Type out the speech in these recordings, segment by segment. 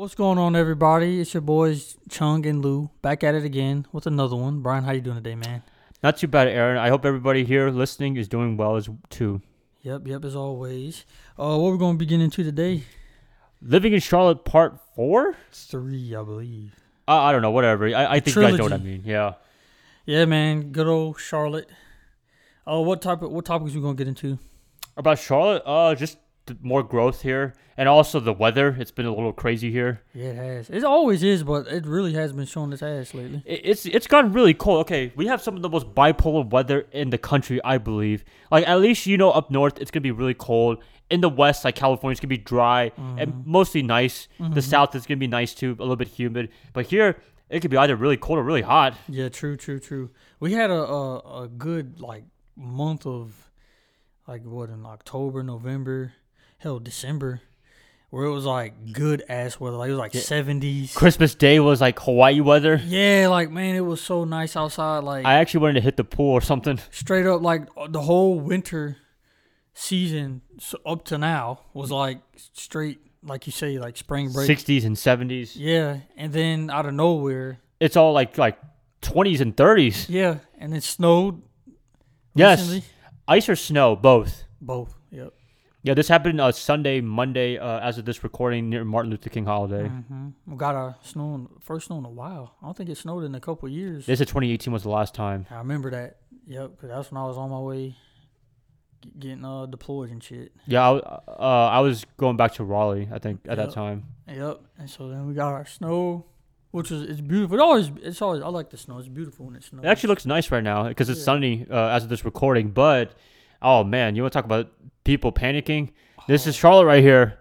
What's going on, everybody? It's your boys Chung and Lew back at it again with another one. Brian, how you doing today, man? Not too bad, Aaron. I hope everybody here listening is doing well as too. Yep, yep, as always. Uh, what we're going to be getting into today? Living in Charlotte, Part Four. Three, I believe. Uh, I don't know. Whatever. I, I think you guys know what I mean. Yeah. Yeah, man. Good old Charlotte. Oh, uh, what type of what topics we gonna get into? About Charlotte? Uh, just more growth here, and also the weather. It's been a little crazy here. Yeah, it has. It always is, but it really has been showing its ass lately. It's it's gotten really cold. Okay, we have some of the most bipolar weather in the country, I believe. Like at least you know up north, it's gonna be really cold. In the west, like California, it's gonna be dry mm-hmm. and mostly nice. Mm-hmm. The south is gonna be nice too, a little bit humid. But here, it could be either really cold or really hot. Yeah, true, true, true. We had a a, a good like month of like what in October, November hell December, where it was like good ass weather. Like it was like seventies. Christmas Day was like Hawaii weather. Yeah, like man, it was so nice outside. Like I actually wanted to hit the pool or something. Straight up, like the whole winter season up to now was like straight, like you say, like spring break. Sixties and seventies. Yeah, and then out of nowhere, it's all like like twenties and thirties. Yeah, and it snowed. Yes, recently. ice or snow, both. Both. Yeah, this happened uh, Sunday, Monday, uh, as of this recording near Martin Luther King holiday. Mm-hmm. We got our snow, in, first snow in a while. I don't think it snowed in a couple years. This is 2018 was the last time. I remember that. Yep, because that's when I was on my way getting uh, deployed and shit. Yeah, I, uh, I was going back to Raleigh, I think, at yep. that time. Yep, and so then we got our snow, which is it's beautiful. It always, it's always, I like the snow. It's beautiful when it snows. It actually looks nice right now because it's yeah. sunny uh, as of this recording, but oh man, you want to talk about people panicking? This is oh. Charlotte right here.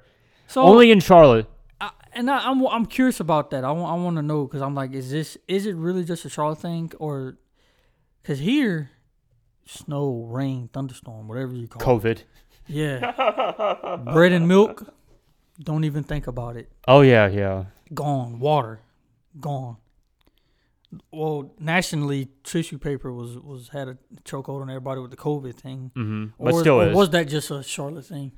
So only in Charlotte. I, and I, am I'm, I'm curious about that. I want I want to know because I'm like, is this is it really just a Charlotte thing or? Because here, snow, rain, thunderstorm, whatever you call COVID. it. COVID. Yeah. Bread and milk. Don't even think about it. Oh yeah, yeah. Gone. Water. Gone. Well, nationally, tissue paper was was had a chokehold on everybody with the COVID thing. Mm-hmm. But or, still, or was that just a Charlotte thing?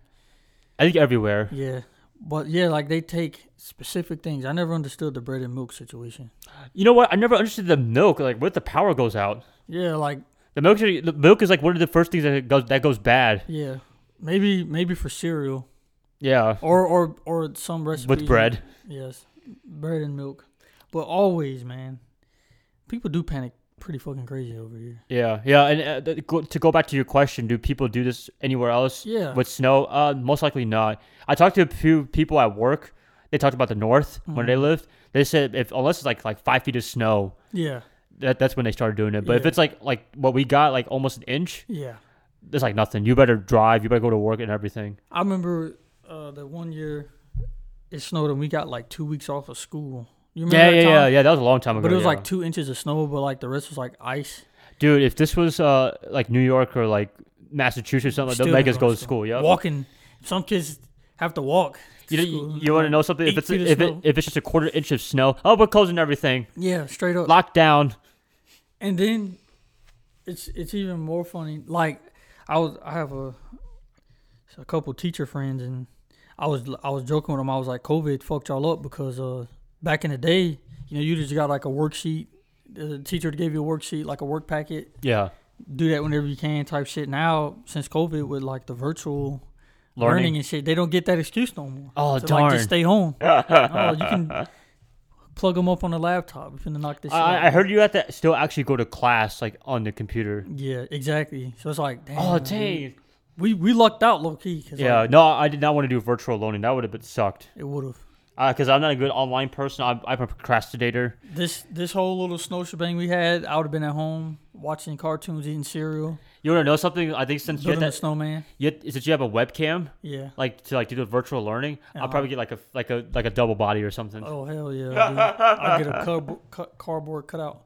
I think everywhere. Yeah. But yeah, like they take specific things. I never understood the bread and milk situation. You know what? I never understood the milk. Like, what if the power goes out? Yeah, like the milk. The milk is like one of the first things that goes that goes bad. Yeah, maybe maybe for cereal. Yeah. Or or or some recipe with bread. Yes, bread and milk. But always, man, people do panic pretty fucking crazy over here. Yeah, yeah. And uh, to go back to your question, do people do this anywhere else? Yeah. With snow, uh, most likely not. I talked to a few people at work. They talked about the north mm-hmm. when they lived. They said if unless it's like like five feet of snow. Yeah. That that's when they started doing it. But yeah. if it's like like what we got, like almost an inch. Yeah. There's like nothing. You better drive. You better go to work and everything. I remember uh, the one year it snowed and we got like two weeks off of school you remember yeah, yeah, yeah, yeah. That was a long time ago. But it was yeah. like two inches of snow, but like the rest was like ice. Dude, if this was uh like New York or like Massachusetts, or something, like, the Megas go to school. Yeah, walking. Some kids have to walk. To you know, you, you want to know something? If it's if it, if it's just a quarter inch of snow, oh, we're closing everything. Yeah, straight up. Lockdown. And then it's it's even more funny. Like I was, I have a a couple teacher friends, and I was I was joking with them. I was like, COVID fucked y'all up because uh back in the day, you know, you just got like a worksheet. The teacher gave you a worksheet, like a work packet. Yeah. Do that whenever you can, type shit. Now, since COVID, with like the virtual learning, learning and shit, they don't get that excuse no more. Oh so darn! Like, just stay home. oh, you can plug them up on the laptop. If you knock this. I, I, heard you have to still actually go to class like on the computer. Yeah, exactly. So it's like, damn. Oh dang. We we lucked out low key. Yeah, like, no, I did not want to do virtual learning. That would have been sucked. It would have because uh, I'm not a good online person. I'm, I'm, a procrastinator. This this whole little snow shebang we had, I would have been at home watching cartoons, eating cereal. You want to know something? I think since you have that snowman, you since you have a webcam, yeah, like to like do the virtual learning, uh-huh. I'll probably get like a like a like a double body or something. Oh hell yeah! I'll get a cardboard, cardboard cutout.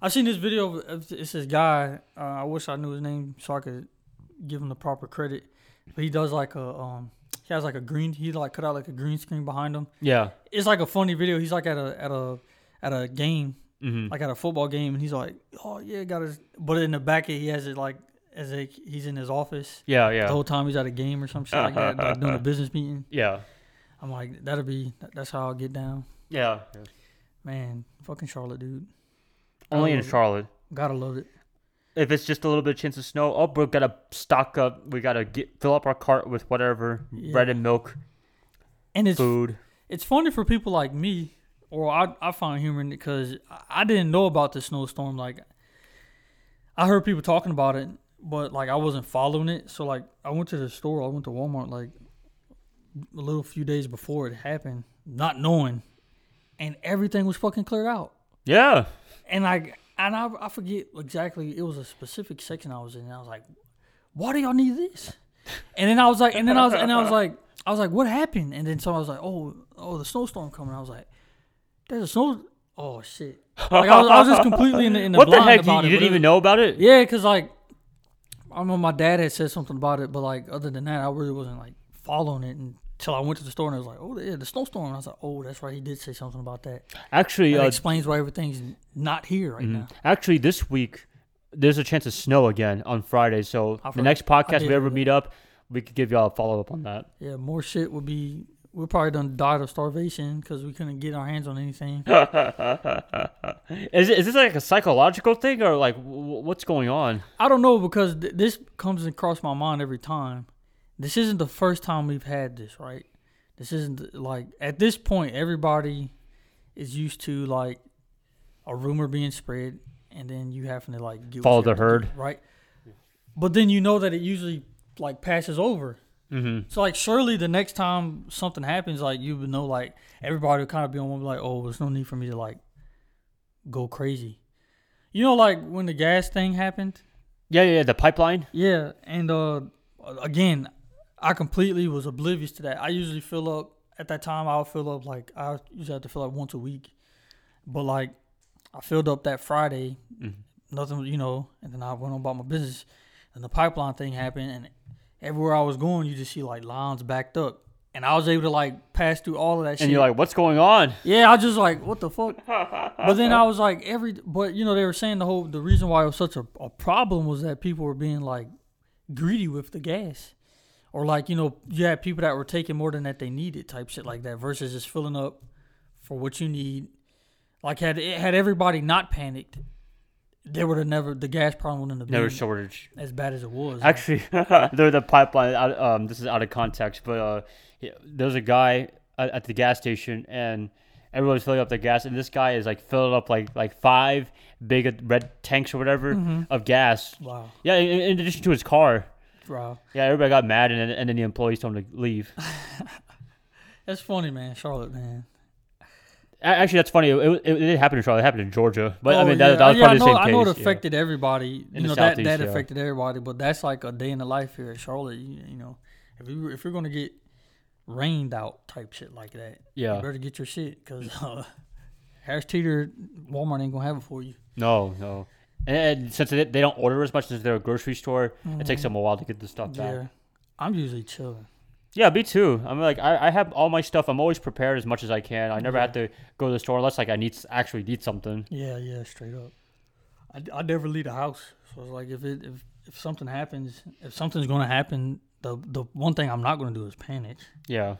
I seen this video. Of, it's this guy. Uh, I wish I knew his name so I could give him the proper credit. But he does like a um he has like a green. He like cut out like a green screen behind him. Yeah, it's like a funny video. He's like at a at a at a game, mm-hmm. like at a football game, and he's like, "Oh yeah, got his." But in the back, he has it like as a he's in his office. Yeah, yeah. The whole time he's at a game or some shit like that, like doing a business meeting. Yeah. I'm like, that'll be that's how I'll get down. Yeah. Man, fucking Charlotte, dude. Only in love it. Charlotte. Gotta love it. If it's just a little bit of chance of snow, oh, we gotta stock up. We gotta get fill up our cart with whatever Yeah. bread and milk, And it's food. it's funny for people like me, or I I find humor in it because I didn't know about the snowstorm. Like, I heard people talking about it, but like I wasn't following it. So like I went to the store, I went to Walmart like a little few days before it happened, not knowing, and everything was fucking cleared out. Yeah. And I and I, I forget exactly. It was a specific section I was in. And I was like, "Why do y'all need this?" And then I was like, and then I was and I was like, I was like, "What happened?" And then someone was like, "Oh, oh, the snowstorm coming." I was like, "There's a snow." Oh shit! Like I was, I was just completely in the in the What the blind heck? You, about you it. didn't even it- know about it? Yeah, cause like I remember my dad had said something about it, but like other than that, I really wasn't like following it until I went to the store and I was like, "Oh, yeah, the snowstorm." And I was like, "Oh, that's right, he did say something about that." Actually, That uh, explains why everything's not here right now. actually, this week there's a chance of snow again on Friday. So the next podcast we ever meet up, we could give y'all a follow up on that. Yeah, more shit would be. We're probably done died of starvation because we couldn't get our hands on anything. Is it, is this like a psychological thing or like w- what's going on? I don't know because th- this comes across my mind every time. This isn't the first time we've had this, right? This isn't like at this point everybody is used to like a rumor being spread and then you having to like get Follow the herd. do, right? But then you know that it usually like passes over. Mm-hmm. So like surely the next time something happens, like you would know, like everybody would kind of be on one like, oh, there's no need for me to like go crazy. You know, like when the gas thing happened. Yeah, yeah, the pipeline. Yeah, and uh, again, I completely was oblivious to that. I usually fill up at that time. I would fill up like I usually have to fill up once a week, but like I filled up that Friday, Mhm. nothing, you know, and then I went on about my business, and the pipeline thing happened, and everywhere I was going, you just see like lines backed up, and I was able to like pass through all of that shit. And you're like, what's going on? Yeah, I just like, what the fuck? but then I was like, every, but you know, they were saying the whole, the reason why it was such a, a problem was that people were being like greedy with the gas. Or like, you know, you had people that were taking more than that they needed type shit like that versus just filling up for what you need. Like, had had everybody not panicked, there would have never, the gas problem wouldn't have Never been shortage. as bad as it was. Actually, they're the pipeline. Um, this is out of context, but uh, he- there's a guy at, at the gas station, and everyone's filling up their gas, and this guy is like filling up like like five big red tanks or whatever Mm-hmm. of gas. wow. Yeah, in, in addition to his car. Wow. Yeah, everybody got mad, and then, and then the employees told him to leave. That's funny, man. Charlotte, man. Actually, that's funny. It, it, it didn't happen in Charlotte. It happened in Georgia. But I Oh, mean, that, yeah. that was yeah, probably I the know, same I case. know it yeah. affected everybody. In You the know that that yeah. affected everybody, but that's like a day in the life here at Charlotte. You, you know, if you if you're gonna get rained out type shit like that, Yeah. you better get your shit because uh, Harris Teeter Walmart ain't gonna have it for you. No, no. And, since they, they don't order as much as they're a grocery store, it takes them a while to get the stuff back. Mm-hmm. Yeah, I'm usually chilling. Yeah, me too. I'm like I, I have all my stuff. I'm always prepared as much as I can. I never have to go to the store unless like I need actually need something. Yeah, yeah, straight up. I, I never leave the house, so it's like if it if if something happens, if something's gonna happen, the the one thing I'm not gonna do is panic. Yeah.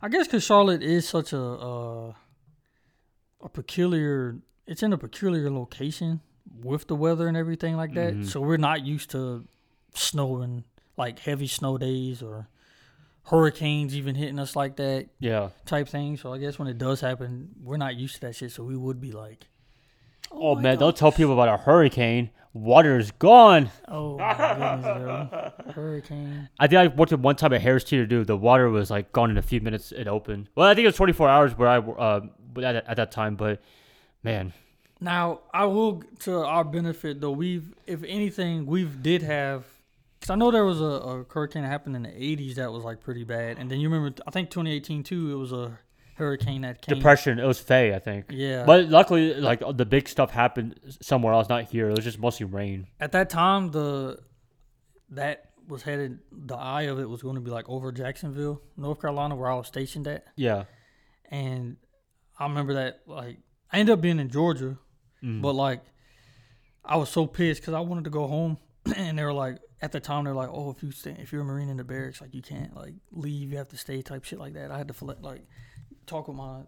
I guess because Charlotte is such a uh, a peculiar. It's in a peculiar location with the weather and everything like that. Mhm. So we're not used to snow and like heavy snow days or hurricanes even hitting us like that Yeah. type thing. So I guess when it does happen, we're not used to that shit. So we would be like, Oh, my man, God. don't tell people about a hurricane. Water's gone. Oh my goodness, hurricane. I think I went to one time at Harris Teeter, dude. The water was like gone in a few minutes. It opened. Well, I think it was 24 hours where I uh at, at that time, but man, Now, I will to our benefit though. We've, if anything, we've did have. Cause I know there was a, a hurricane that happened in the '80s that was like pretty bad, and then you remember, I think 2018 too. It was a hurricane that came. depression. It was Faye, I think. Yeah. But luckily, like the big stuff happened somewhere else, not here. It was just mostly rain. At that time, the that was headed. The eye of it was going to be like over Jacksonville, North Carolina, where I was stationed at, Yeah. and I remember that like I ended up being in Georgia, Mm. But like, I was so pissed because I wanted to go home, and they were like, at the time they're like, oh, if you stay, if you're a marine in the barracks, like you can't like leave, you have to stay, type shit like that. I had to fl- like talk with my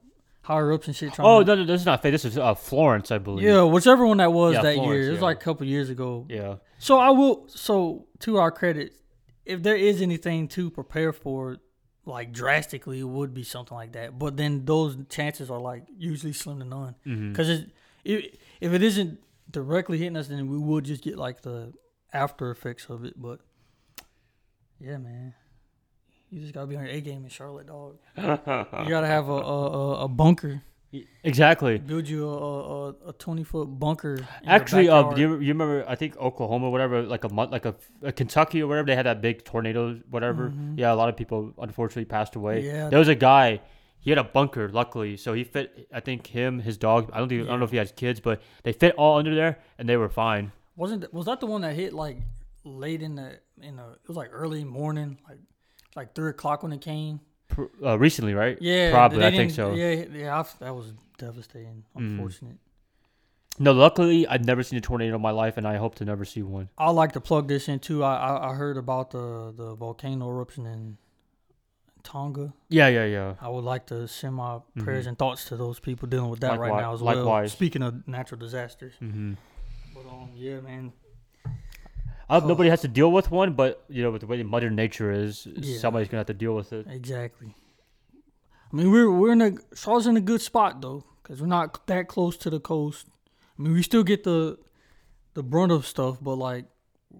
higher ups and shit. Trying Oh to, no, no, this is not fake. This is uh, Florence, I believe. yeah, whichever one that was Yeah, that Florence, year. It was yeah. like a couple years ago. Yeah. So I will. So to our credit, if there is anything to prepare for, like drastically, it would be something like that. But then those chances are like usually slim to none. Mm-hmm. Because it, if if it isn't directly hitting us, then we would just get like the after effects of it. But yeah, man, you just gotta be on your A game in Charlotte, dog. you gotta have a a, a, a bunker. Exactly. Build you a a, a twenty foot bunker. Actually, uh, do you, you remember? I think Oklahoma, whatever, like a month, like a, a Kentucky or whatever, they had that big tornado, whatever. Yeah, a lot of people unfortunately passed away. Mm-hmm. Yeah. There was a guy. He had a bunker, luckily, so he fit. I think him, his dog. I don't think I don't know if he has kids, but they fit all under there, and they were fine. Wasn't was that the one that hit like late in the in the it was like early morning like like three o'clock when it came. Uh, recently, right? Yeah, probably. I think so. Mm. Yeah, yeah, I, that was devastating. Unfortunate. No, luckily, I've never seen a tornado in my life, and I hope to never see one. I like to plug this in too. I, I I heard about the the volcano eruption in Tonga. Yeah, yeah, yeah. I would like to send my prayers and thoughts to those people dealing with that right now as well. likewise. Speaking of natural disasters, hmm but um, yeah, man, I hope nobody has to deal with one, but you know, with the way Mother Nature is, Yeah. somebody's gonna have to deal with it. exactly. I mean, we're we're in a Charlotte's in a good spot though, because we're not that close to the coast. I mean, we still get the the brunt of stuff, but like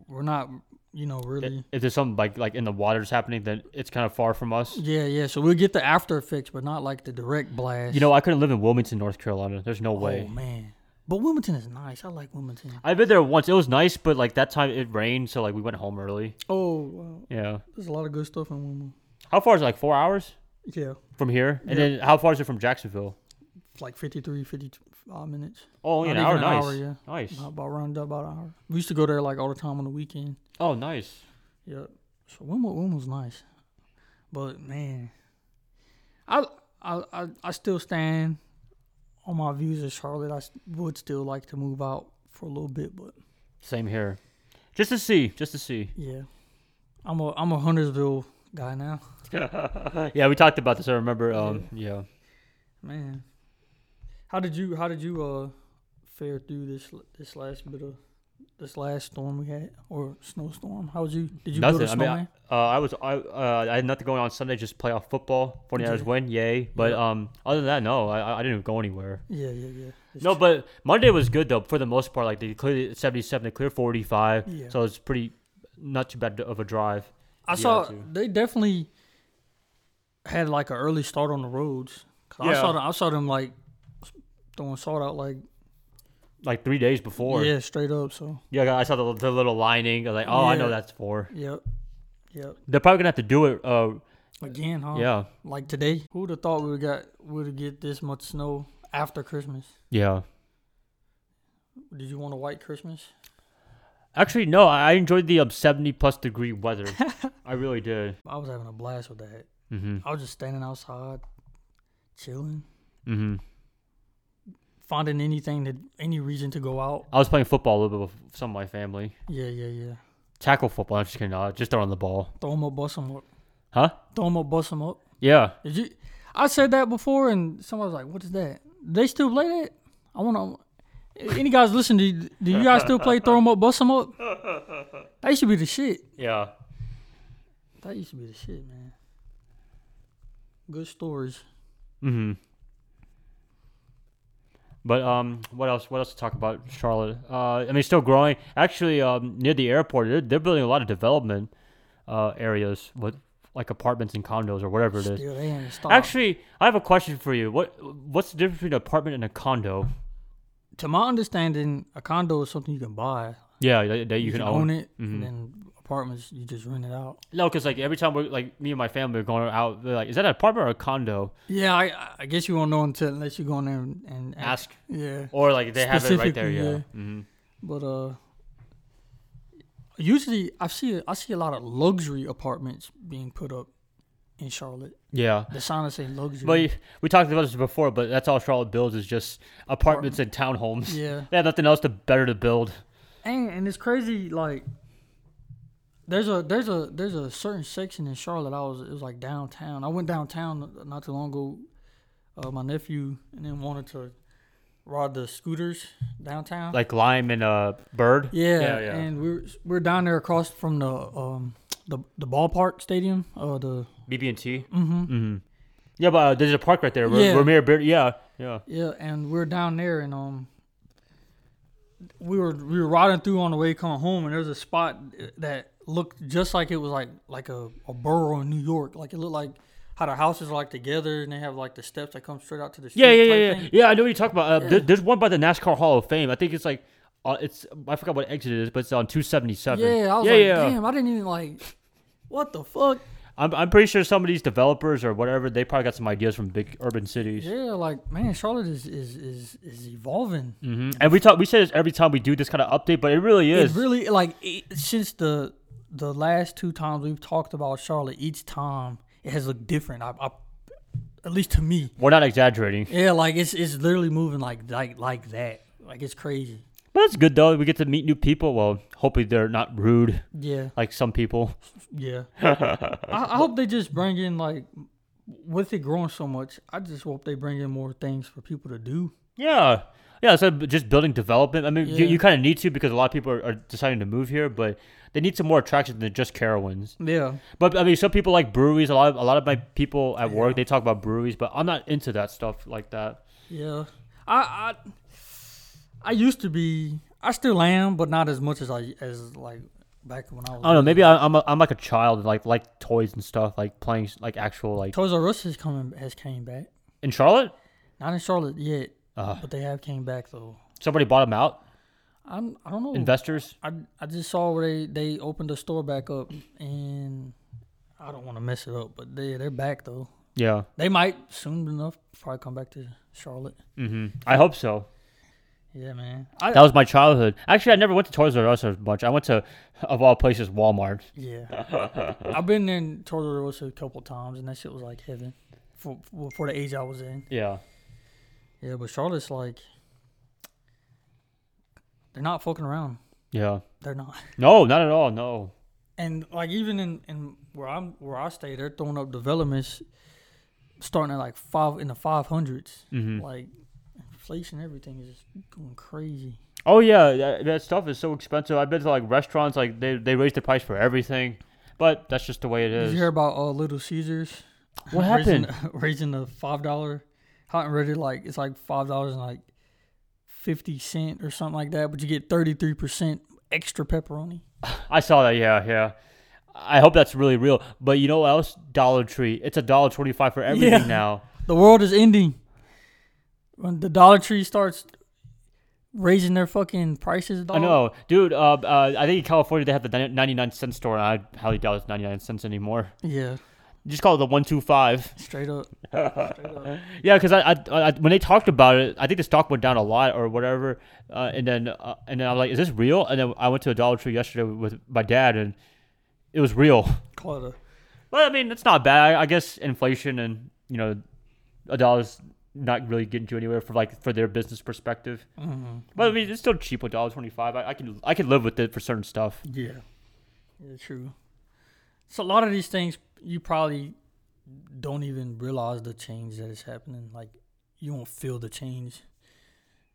we're not, you know, really. If there's something like like in the water waters happening, then it's kind of far from us. Yeah, yeah. So we'll get the after effects, but not like the direct blast. You know, I couldn't live in Wilmington, North Carolina. There's no way. oh man. But Wilmington is nice. I like Wilmington. I've been there once. It was nice, but like that time it rained, so like we went home early. Oh, wow. Yeah. there's a lot of good stuff in Wilmington. How far is it? Like four hours Yeah, from here, and Yeah. then how far is it from Jacksonville? like 53, 55 minutes. Oh, yeah, an hour. Nice. hour, yeah. Nice. About, about round up about an hour. We used to go there like all the time on the weekend. Oh, nice. Yeah. So Wilmington, Wilmington's nice. But man, I, I I I still stand on my views of Charlotte. I would still like to move out for a little bit, but Same here. Just to see, just to see. yeah, I'm a I'm a Huntersville guy now. Yeah, we talked about this. I remember. Um, yeah. Man, how did you how did you uh fare through this this last bit of this last storm we had or snowstorm? How was you? Did you Nothing. build a I mean, snowman? I, uh, I was I uh, I had nothing going on Sunday. Just play off football. 49ers Okay. win, yay! But Yeah. um, other than that, no, I I didn't go anywhere. yeah, yeah, yeah. It's No, tr- but Monday was good though for the most part. Like they cleared 77, they cleared 45, Yeah. so it's pretty not too bad of a drive. I yeah, saw they definitely had like an early start on the roads. 'Cause I saw them, I saw them like throwing salt out like Like three days before. yeah, straight up. So Yeah, I saw the, the little lining. I was like, oh, I know that's for. yep, yep. They're probably gonna have to do it. Uh, Again, huh? yeah, Like today, who would have thought we would got would get this much snow after Christmas? yeah. Did you want a white Christmas? Actually, no, I enjoyed the um, 70 plus degree weather. I really did. I was having a blast with that. Mm-hmm. I was just standing outside, chilling, Mm-hmm. Finding anything that any reason to go out. I was playing football a little bit with some of my family. Yeah, yeah, yeah. Tackle football. I'm just kidding. Uh, just throwing the ball. Throw them up, bust them up. Huh? Throw them up, bust them up. Yeah. Did you? I said that before, and somebody was like, "What is that? They still play that?" I want to. Any guys listen? Do you, do you guys still play throw them up, bust them up? That used to be the shit. Yeah. That used to be the shit, man. Good stories. Mm-hmm. But um, what else? What else to talk about? Charlotte. Uh, I mean, still growing. Actually, um, near the airport, they're, they're building a lot of development uh areas with like apartments and condos or whatever it is. Still, they ain't. Actually, I have a question for you. What What's the difference between an apartment and a condo? to my understanding, a condo is something you can buy. Yeah, that, that you, can, own. it, Mhm. and then apartments you just rent it out. No, because like every time we're like me and my family are going out, they're like, "Is that an apartment or a condo?" Yeah, I I guess you won't know until unless you go in there and, and Ask, Yeah, or like they have it right there. Yeah. yeah. hmm but uh, usually I see I see a lot of luxury apartments being put up in Charlotte. Yeah. The sign say luxury. But we- talked about this before, but that's all Charlotte builds is just apartments and townhomes. yeah, They have nothing else to better to build. and and it's crazy. Like there's a there's a there's a certain section in Charlotte. I was it was like downtown. I went downtown not too long ago. Uh, my nephew and then wanted to ride the scooters downtown. Like Lime and uh Bird. yeah, yeah, yeah. and we're we're down there across from the um the the ballpark stadium. Uh, the BB and T. mm-hmm. Mm-hmm. Yeah, but uh, there's a park right there. Yeah. Yeah. Romare Bearden. Yeah, yeah. Yeah, and we're down there, and um, we were we were riding through on the way coming home, and there's a spot that looked just like it was like like a, a borough in New York. Like it looked like how the houses are like together, and they have like the steps that come straight out to the street. Yeah, yeah, yeah, yeah. Yeah, I know what you're talking about. Uh, Yeah. there- there's one by the NASCAR Hall of Fame. I think it's like, uh, it's I forgot what exit it is, but it's on 277. Yeah, I was yeah, like, yeah. damn, I didn't even like, what the fuck? I'm I'm pretty sure some of these developers or whatever they probably got some ideas from big urban cities. Yeah, like man, Charlotte is is is is evolving. hmm And we talk we say this every time we do this kind of update, but it really is. It really like it, since the the last two times we've talked about Charlotte, each time it has looked different. I, I at least to me. We're not exaggerating, Yeah, like it's it's literally moving like like like that. Like it's crazy. but it's good though. We get to meet new people. Well, hopefully they're not rude Yeah, like some people. yeah. I, I hope they just bring in like with it growing so much. I just hope they bring in more things for people to do. Yeah. Yeah, so just building development. I mean, you, you kind of need to because a lot of people are, are deciding to move here, but they need some more attractions than just Carowinds. Yeah, But I mean, some people like breweries. A lot of a lot of my people at work Yeah. they talk about breweries, but I'm not into that stuff like that. yeah. I I I used to be. I still am, but not as much as I as like back when I was. I don't know. Maybe I, I'm a, I'm like a child, like like toys and stuff, like playing like actual like Toys R Us has coming has came back. in Charlotte. Not in Charlotte yet, Uh, but they have came back though. somebody bought them out. I'm I don't know. Investors. I I just saw where they they opened the store back up, and I don't want to mess it up, but they they're back though. Yeah. They might soon enough probably come back to Charlotte. Mm-hmm. I hope so. Yeah, man. I, That was my childhood. Actually, I never went to Toys R Us as much. I went to, of all places, Walmart. yeah. I've been in Toys R Us a couple times, and that shit was like heaven for, for the age I was in. Yeah. Yeah, but Charlotte's like they're not fucking around. Yeah. They're not. No, not at all. No. And like even in, in where I'm where I stay, they're throwing up developments starting at like five in the five hundreds. hmm Like inflation, everything is just going crazy. Oh yeah, that, that stuff is so expensive. I've been to like restaurants, like they they raise the price for everything, but that's just the way it is. Did you hear about uh, Little Caesars? What raising, happened? raising the five dollar hot and ready like it's like five dollars and like fifty cent or something like that, but you get thirty three percent extra pepperoni. I saw that. Yeah, yeah. I hope that's really real. But you know what else? Dollar Tree. It's a dollar twenty five for everything Yeah. now. The world is ending. When the Dollar Tree starts raising their fucking prices. I know, dude. Uh, uh, I think in California they have the ninety nine cent store, and I highly doubt it's ninety nine cents anymore. Yeah, Just call it the one two five. straight up. Straight up. Yeah, because I, I, I, when they talked about it, I think the stock went down a lot or whatever, uh, and then uh, and then I'm like, is this real? And then I went to a Dollar Tree yesterday with my dad, and it was real. Call it a But I mean, it's not bad. I, I guess inflation and you know, a dollar's not really getting you anywhere for like for their business perspective. mhm. But I mean, it's still cheap with dollar twenty five. I, I can I can live with it for certain stuff. Yeah. Yeah, true. So a lot of these things you probably don't even realize the change that is happening. Like you won't feel the change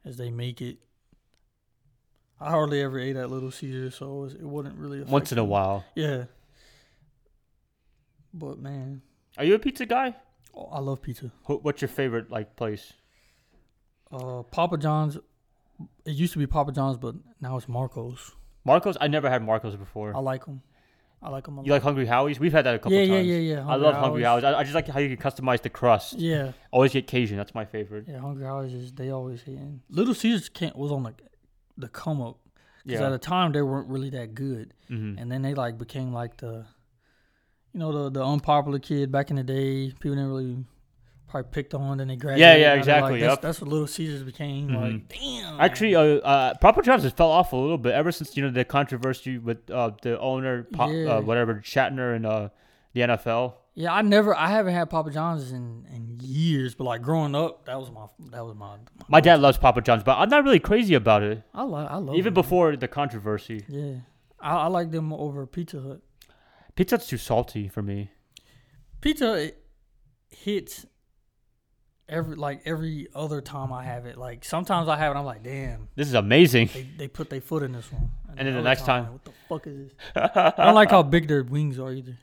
as they make it. I hardly ever ate at Little Caesar, so it, was, it wouldn't really affect Once in a while. Yeah. But man, Are you a pizza guy? oh, I love pizza. What's your favorite like place? Uh, Papa John's. It used to be Papa John's, but now it's Marco's. Marcos? I never had Marcos before. I like them. I like them a lot. You like Hungry Howie's? We've had that a couple yeah, yeah, times. yeah, yeah, I love Hungry Howie's. I, I just like how you can customize the crust. Yeah. Always get Cajun. That's my favorite. Yeah, Hungry Howie's is they always hitting. Little Caesars can't was on the the come up because Yeah. at the time they weren't really that good, hmm and then they like became like the, you know, the the unpopular kid back in the day. People didn't really probably picked on, then they graduated. yeah, yeah, exactly, Like, that's, yep. that's what Little Caesars became. Mhm. Like, damn. Actually, uh, uh, Papa John's has fell off a little bit ever since you know the controversy with uh, the owner, Pop, Yeah. uh, whatever Schnatter and uh, the NFL. yeah, I never, I haven't had Papa John's in in years, but like growing up, that was my that was my. My dad loves Papa John's, but I'm not really crazy about it. I like, I love Even it. before the controversy. Yeah, I, I like them over Pizza Hut. Pizza's too salty for me. Pizza it hits every like every other time I have it. Like sometimes I have it, I'm like, damn, This is amazing. they they put their foot in this one. And then the next time- I'm like, what the fuck is this? I don't like how big their wings are either.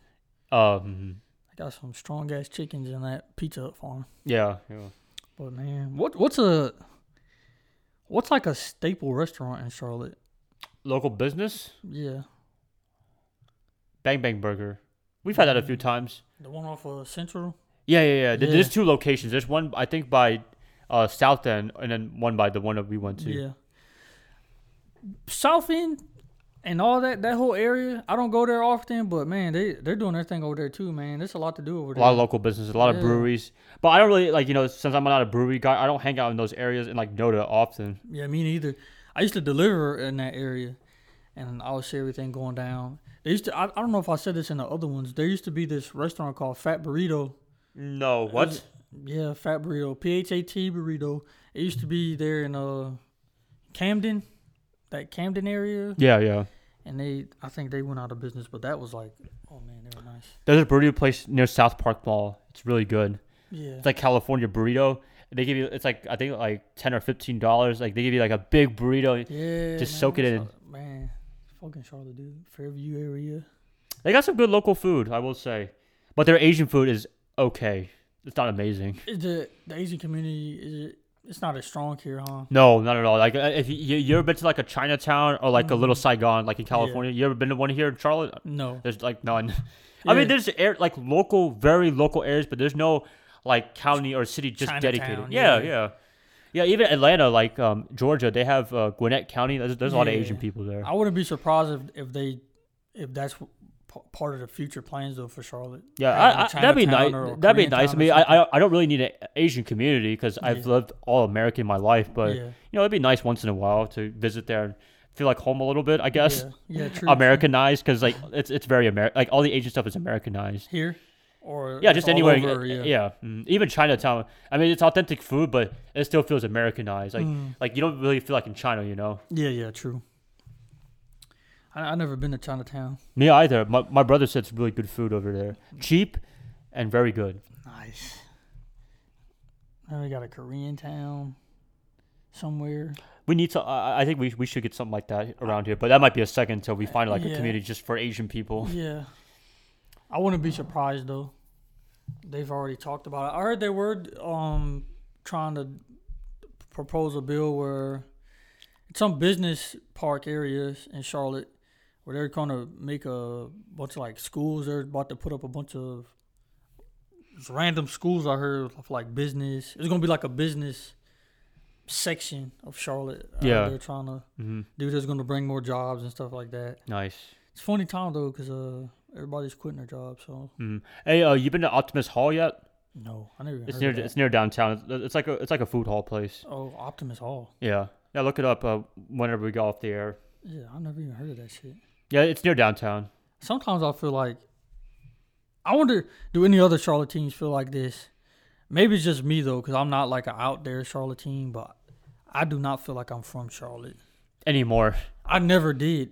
Um, I got some strong ass chickens in that Pizza Hut farm. yeah, yeah. But man, what what's a what's like a staple restaurant in Charlotte? Local business, Yeah, Bang Bang Burger. We've had that a few times. the one off of Central. Yeah, yeah, yeah. There- Yeah. There's two locations. There's one I think by uh, South End, and then one by the one that we went to. Yeah. South End and all that that whole area. I don't go there often, but man, they they're doing their thing over there too, man. There's a lot to do over there. A lot of local businesses, a lot of Yeah. breweries. But I don't really like you know since I'm not a brewery guy, I don't hang out in those areas and like that often. yeah, me neither. I used to deliver in that area, and I would see everything going down. They used to. I, I don't know if I said this in the other ones. There used to be this restaurant called Phat Burrito. No, what? was- Yeah, Phat Burrito. P H A T Burrito. It used to be there in uh Camden, that Camden area, Yeah, yeah. and they. I think they went out of business, but that was like, oh man, they were nice. There's a burrito place near South Park Mall. It's really good. Yeah. It's like California burrito. They give you it's like I think like ten or fifteen dollars. Like they give you like a big burrito. Yeah, Just man, soak it in. Man, fucking Charlotte, dude. Fairview area. They got some good local food, I will say, but their Asian food is okay. It's not amazing. Is the the Asian community is it? It's not as strong here, huh? No, not at all. Like uh, if you, you ever been to like a Chinatown or like a little Mhm. Saigon, like in California, you ever been to one here in Charlotte? No. There's like none. I mean, there's air like local, very local areas, but there's no like county or city just dedicated. Yeah, yeah. yeah, yeah. Even Atlanta, like um, Georgia, they have uh, Gwinnett County. There's, there's a lot of Asian people there. I wouldn't be surprised if, if they if that's p- part of the future plans though for Charlotte. Yeah, I, I, that'd be nice. Chinatown or a That'd be nice. I mean, I. I don't really need an Asian community because I've lived all American my life, but yeah, you know, it'd be nice once in a while to visit there and feel like home a little bit. I guess yeah, yeah, true. true. Americanized because like it's it's very American. Like all the Asian stuff is Americanized. here, or Yeah, just anywhere. over, yeah, yeah. Mm, even Chinatown. I mean, it's authentic food, but it still feels Americanized. Like Mm. like you don't really feel like in China, you know. yeah, yeah, true. I I never been to Chinatown. Me either. My my brother said it's really good food over there, cheap, and very good. Nice. Now we got a Korean town somewhere. We need to. I I think we we should get something like that around here, but that might be a second until we find like a Yeah. community just for Asian people. Yeah. I wouldn't be surprised though. They've already talked about it. I heard they were um trying to propose a bill where some business park areas in Charlotte where they're gonna make a bunch of like schools. They're about to put up a bunch of random schools. I heard of like business. It's gonna be like a business section of Charlotte. Heard Yeah. they're trying to hmm do. That's gonna bring more jobs and stuff like that. Nice. It's a funny time though, cause uh everybody's quitting their jobs. So Mm. Hey, uh, you been to Optimist Hall yet? no, I never even It's heard near it's near downtown. It's, it's like a it's like a food hall place. Oh, Optimist Hall. Yeah, yeah. Look it up uh, whenever we go off the air. Yeah, I never even heard of that shit. Yeah, it's near downtown. Sometimes I feel like I wonder, do any other Charlotte teams feel like this? Maybe it's just me though, cause I'm not like an out there Charlotte team, but I do not feel like I'm from Charlotte. Anymore. I never did.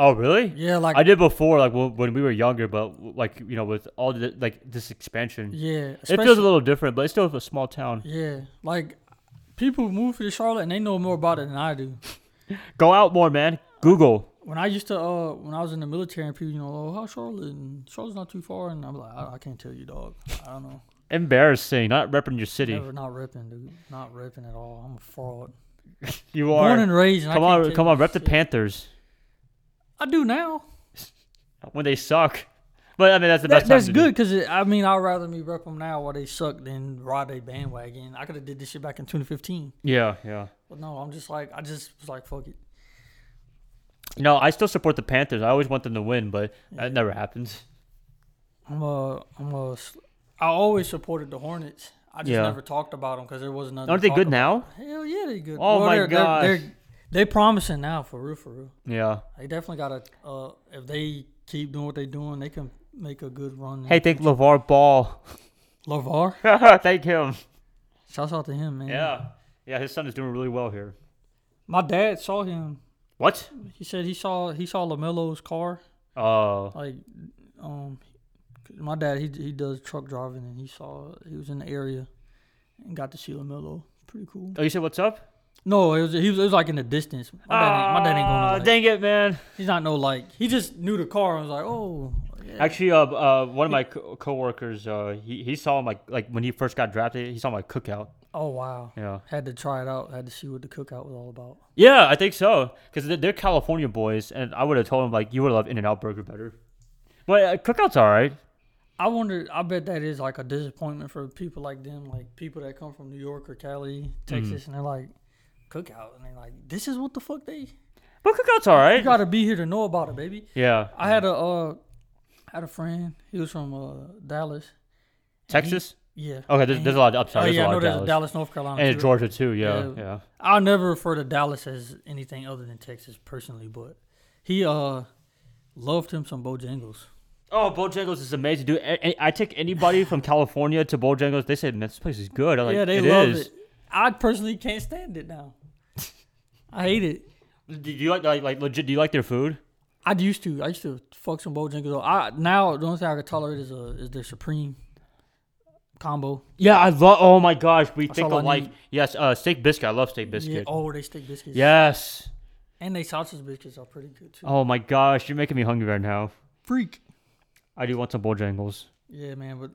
Oh, really? Yeah, like I did before, like when when we were younger, but like you know, with all the like this expansion, yeah, it feels a little different, but it's still a small town. yeah, like people move to Charlotte and they know more about it than I do. Go out more, man. Google. When I used to uh when I was in the military and people you know oh how's Charlotte and Charlotte's not too far and I'm like I, I can't tell you dog I don't know Embarrassing. Not repping your city. never not repping dude not repping at all I'm a fraud You born are. and raised and Come on, come on. Rep the. Panthers I do now when they suck. But I mean, that's the best. that's good because I mean I'd rather me rep them now while they suck than ride a bandwagon I could have did this shit back in 2015 Yeah, yeah. but no I'm just like I just was like fuck it No, I still support the Panthers. I always want them to win, but that never happens. I'm a I'm a I always supported the Hornets I just Yeah. never talked about them because there wasn't nothing Aren't to they talk good about. now? Hell yeah, they good. Oh my they're, they're- they're, they promising now for real, for real. Yeah. They definitely got to. Uh, if they keep doing what they're doing, they can make a good run. Hey, thank LaVar Ball. LaVar, thank him. shouts out to him, man. Yeah. Yeah, his son is doing really well here. my dad saw him. What? He said he saw he saw LaMelo's car Oh. like Um, my dad he he does truck driving and he saw he was in the area and got to see Lamelo. Pretty cool. Oh, you said what's up? No, it was he was, it was like in the distance. My dad, ain't, my dad ain't going. To like, dang it, man. He's not no like. He just knew the car and was like, oh. Yeah. Actually, uh, uh, one of my co- coworkers, uh, he he saw him like like when he first got drafted, he saw my cookout. Oh wow. Yeah. Had to try it out. Had to see what the cookout was all about. Yeah, I think so. Because they're, California boys, and I would have told them like you would love In and Out Burger better. But uh, cookout's all right. I wonder. I bet that is like a disappointment for people like them, like people that come from New York or Cali, Texas, and they're like cookout, and they're like, this is what the fuck they. But cookout's all right. You gotta be here to know about it, baby. Yeah. I had a uh, had a friend. He was from uh, Dallas. Texas. Yeah. Okay, there's, there's a lot. I'm sorry. Oh yeah, a I know of there's Dallas. a Dallas, North Carolina, and too. Georgia too. Yeah, Yeah. yeah. I'll never refer to Dallas as anything other than Texas personally, but he uh loved him some Bojangles. Oh, Bojangles is amazing, dude. A- a- I take anybody from California to Bojangles. They say, "Man, this place is good." I'm like, yeah, they "It love is." it. I personally can't stand it now. I hate it. Do you like like like legit? Do you like their food? I used to. I used to fuck some Bojangles. I now the only thing I can tolerate is uh is their Supreme combo. Yeah, I love. Oh my gosh, we That's think all I alike. need. Yes, uh, steak biscuit. I love steak Yeah. biscuit. Oh, they steak biscuits. Yes. And they sausage biscuits are pretty good too. Oh my gosh, you're making me hungry right now. Freak. I do want some Bojangles. Yeah, man, but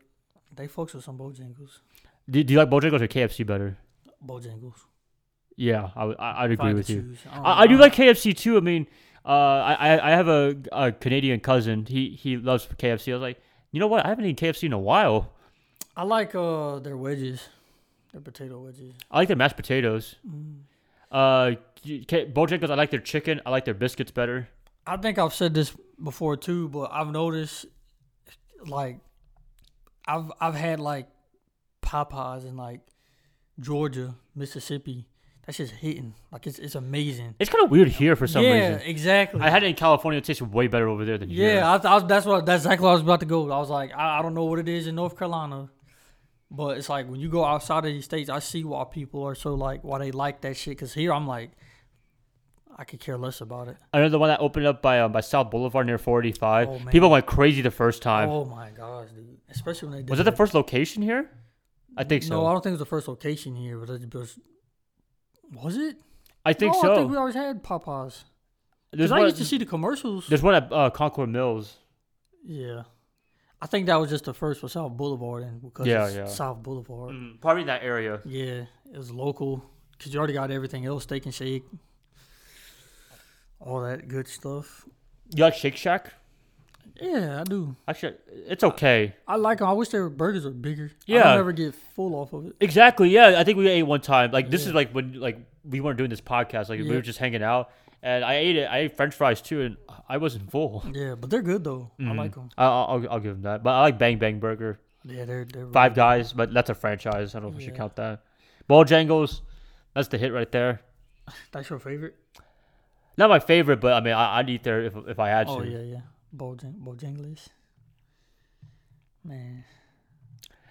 they fucks with some Bojangles. Do, do you like Bojangles or KFC better? Bojangles. Yeah, I, would- I, I'd If I agree had with to you. choose. don't I, I do like KFC too. I mean, uh, I I I have a, a Canadian cousin. He he loves KFC. I was like, you know what? I haven't eaten KFC in a while. I like uh their wedges, their potato wedges. I like their mashed potatoes. Mm. Uh. I like their chicken. I like their biscuits better. I think I've said this before too, but I've noticed like I've I've had like Popeyes in like Georgia, Mississippi. That's just hitting. Like it's it's amazing. It's kind of weird here for some yeah, reason. Yeah, exactly. I had it in California. It tastes way better over there than here. yeah, I, I that's what that's exactly what I was about to go. I was like, I, I don't know what it is in North Carolina, but it's like when you go outside of these states, I see why people are so like why they like that shit. Cause here I'm like, I could care less about it. Another one that opened up by um, by South Boulevard near 45. Oh. People went crazy the first time. Oh my gosh, dude! Especially when they did was that the first location here? I think so. No, I don't think it was the first location here, but it was. Was it? I think no, so. I think we always had Popeyes. there's Because I used to see the commercials. There's one at uh, Concord Mills. Yeah, I think that was just the first for South Boulevard, and because Yeah, it's yeah. South Boulevard. Mm, probably that area. Yeah, it was local because you already got everything else, Steak and Shake, all that good stuff. You like Shake Shack? Yeah, I do. Actually, it's okay. I like them. I wish their burgers were bigger. I Yeah. don't ever get full off of it. Exactly. Yeah, I think we ate one time. Like this Yeah. is like when like we weren't doing this podcast. Like we were just hanging out, and I ate it. I ate French fries too, and I wasn't full. Yeah, but they're good though. I Mhm. like them. I- I'll, I'll I'll give them that. But I like Bang Bang Burger. Yeah, they're they're really Five good. Guys, but that's a franchise. I don't know if we should count that. Bojangles, that's the hit right there. That's your favorite? Not my favorite, but I mean I, I'd eat there if if I had to. Oh yeah, yeah. Bojang Bojangles. Man,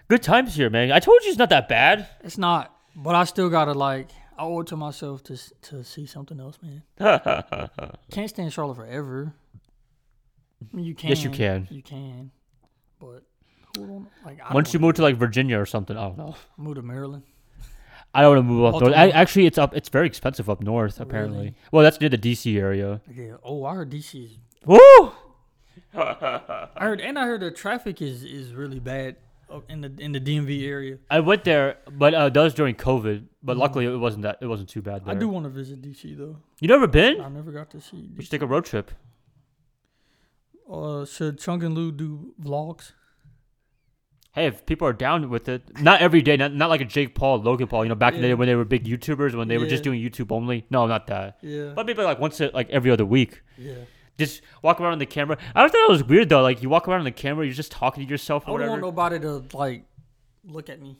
Good times here, man. I told you it's not that bad. it's not. But I still gotta like. I owe it to myself to to see something else, man. Can't stay in Charlotte forever. I mean, you can. Yes, you can. You can. But who like? I Once you move to like Virginia or something, I don't know. move to Maryland. I don't want to move up north. I, actually, it's up. It's very expensive up north. Apparently, Really? well, that's near the DC area. Yeah. Oh, I heard DC is. Woo! I heard, and I heard the traffic is is really bad in the in the DMV area. I went there, but uh, that was during COVID. But luckily, it wasn't that. It wasn't too bad. There. I do want to visit DC though. You never been? I never got to see. You DC. should take a road trip. Uh, should Chung and Lew do vlogs? Hey, if people are down with it, not every day, not, not like a Jake Paul, Logan Paul. You know, back in the day when they were big YouTubers, when they were just doing YouTube only. No, not that. Yeah. But maybe like once, a, like every other week. yeah. Just walk around on the camera. I always thought that was weird though. Like you walk around on the camera, you're just talking to yourself I or don't want nobody to like look at me.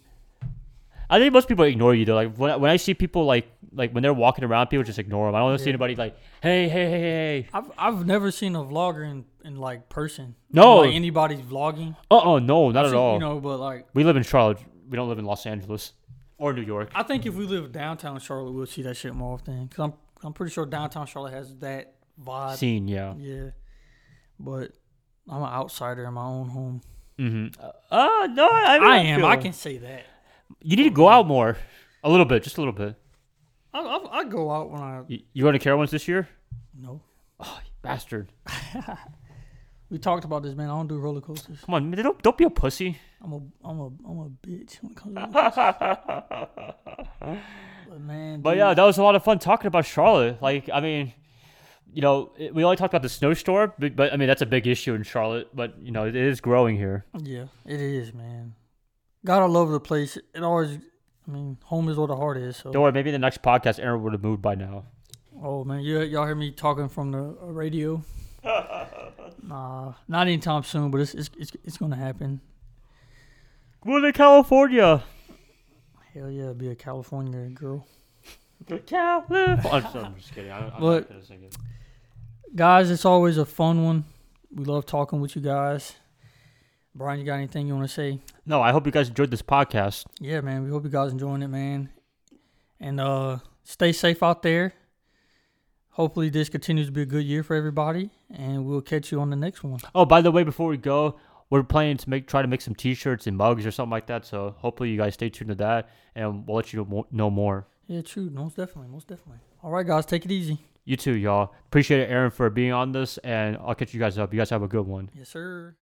I think most people ignore you though. Like when I, when I see people like like when they're walking around, people just ignore them. I don't see anybody like, hey, hey, hey, hey. I've I've never seen a vlogger in, in like person. No. like anybody's vlogging. Uh oh, no, not I've at seen- all. You know, but like we live in Charlotte. We don't live in Los Angeles or New York. I think if we live downtown Charlotte, we'll see that shit more often. Cause I'm I'm pretty sure downtown Charlotte has that vibe. Scene, yeah. Yeah, but I'm an outsider in my own home. Mm-hmm. Uh, no, I, mean, I am. I can say that. You need to go out more, a little bit, just a little bit. I, I, I go out when I You, you going to Carowinds this year? no. Oh, you bastard! We talked about this, man. I don't do roller coasters. Come on, man, don't don't be a pussy. I'm a I'm a I'm a bitch when it comes to roller coasters. But man, But yeah, that was a lot of fun talking about Charlotte. Like, I mean, you know, we only talked about the snowstorm, but, but I mean that's a big issue in Charlotte. But you know, it is growing here. yeah, it is, man. Gotta love the place. It always, I mean, home is where the heart is. So, Don't worry, maybe the next podcast, Aaron would have moved by now. oh man, you y'all hear me talking from the uh, radio? nah, not anytime soon, but it's it's it's, it's gonna happen. Go to California. Hell yeah, be a California girl. California. I'm, just- I'm just kidding. I, I'm But- not gonna sing it. Guys, it's always a fun one. We love talking with you guys. Brian, you got anything you want to say? No, I hope you guys enjoyed this podcast. Yeah, man. We hope you guys enjoying it, man. And uh stay safe out there. Hopefully this continues to be a good year for everybody. And we'll catch you on the next one. Oh, by the way, before we go, we're planning to make try to make some T-shirts and mugs or something like that. So hopefully you guys stay tuned to that, and we'll let you know know more. Yeah, true. Most definitely. Most definitely. All right, guys, take it easy. You too, y'all. Appreciate it, Aaron, for being on this, and I'll catch you guys up. You guys have a good one. Yes, sir.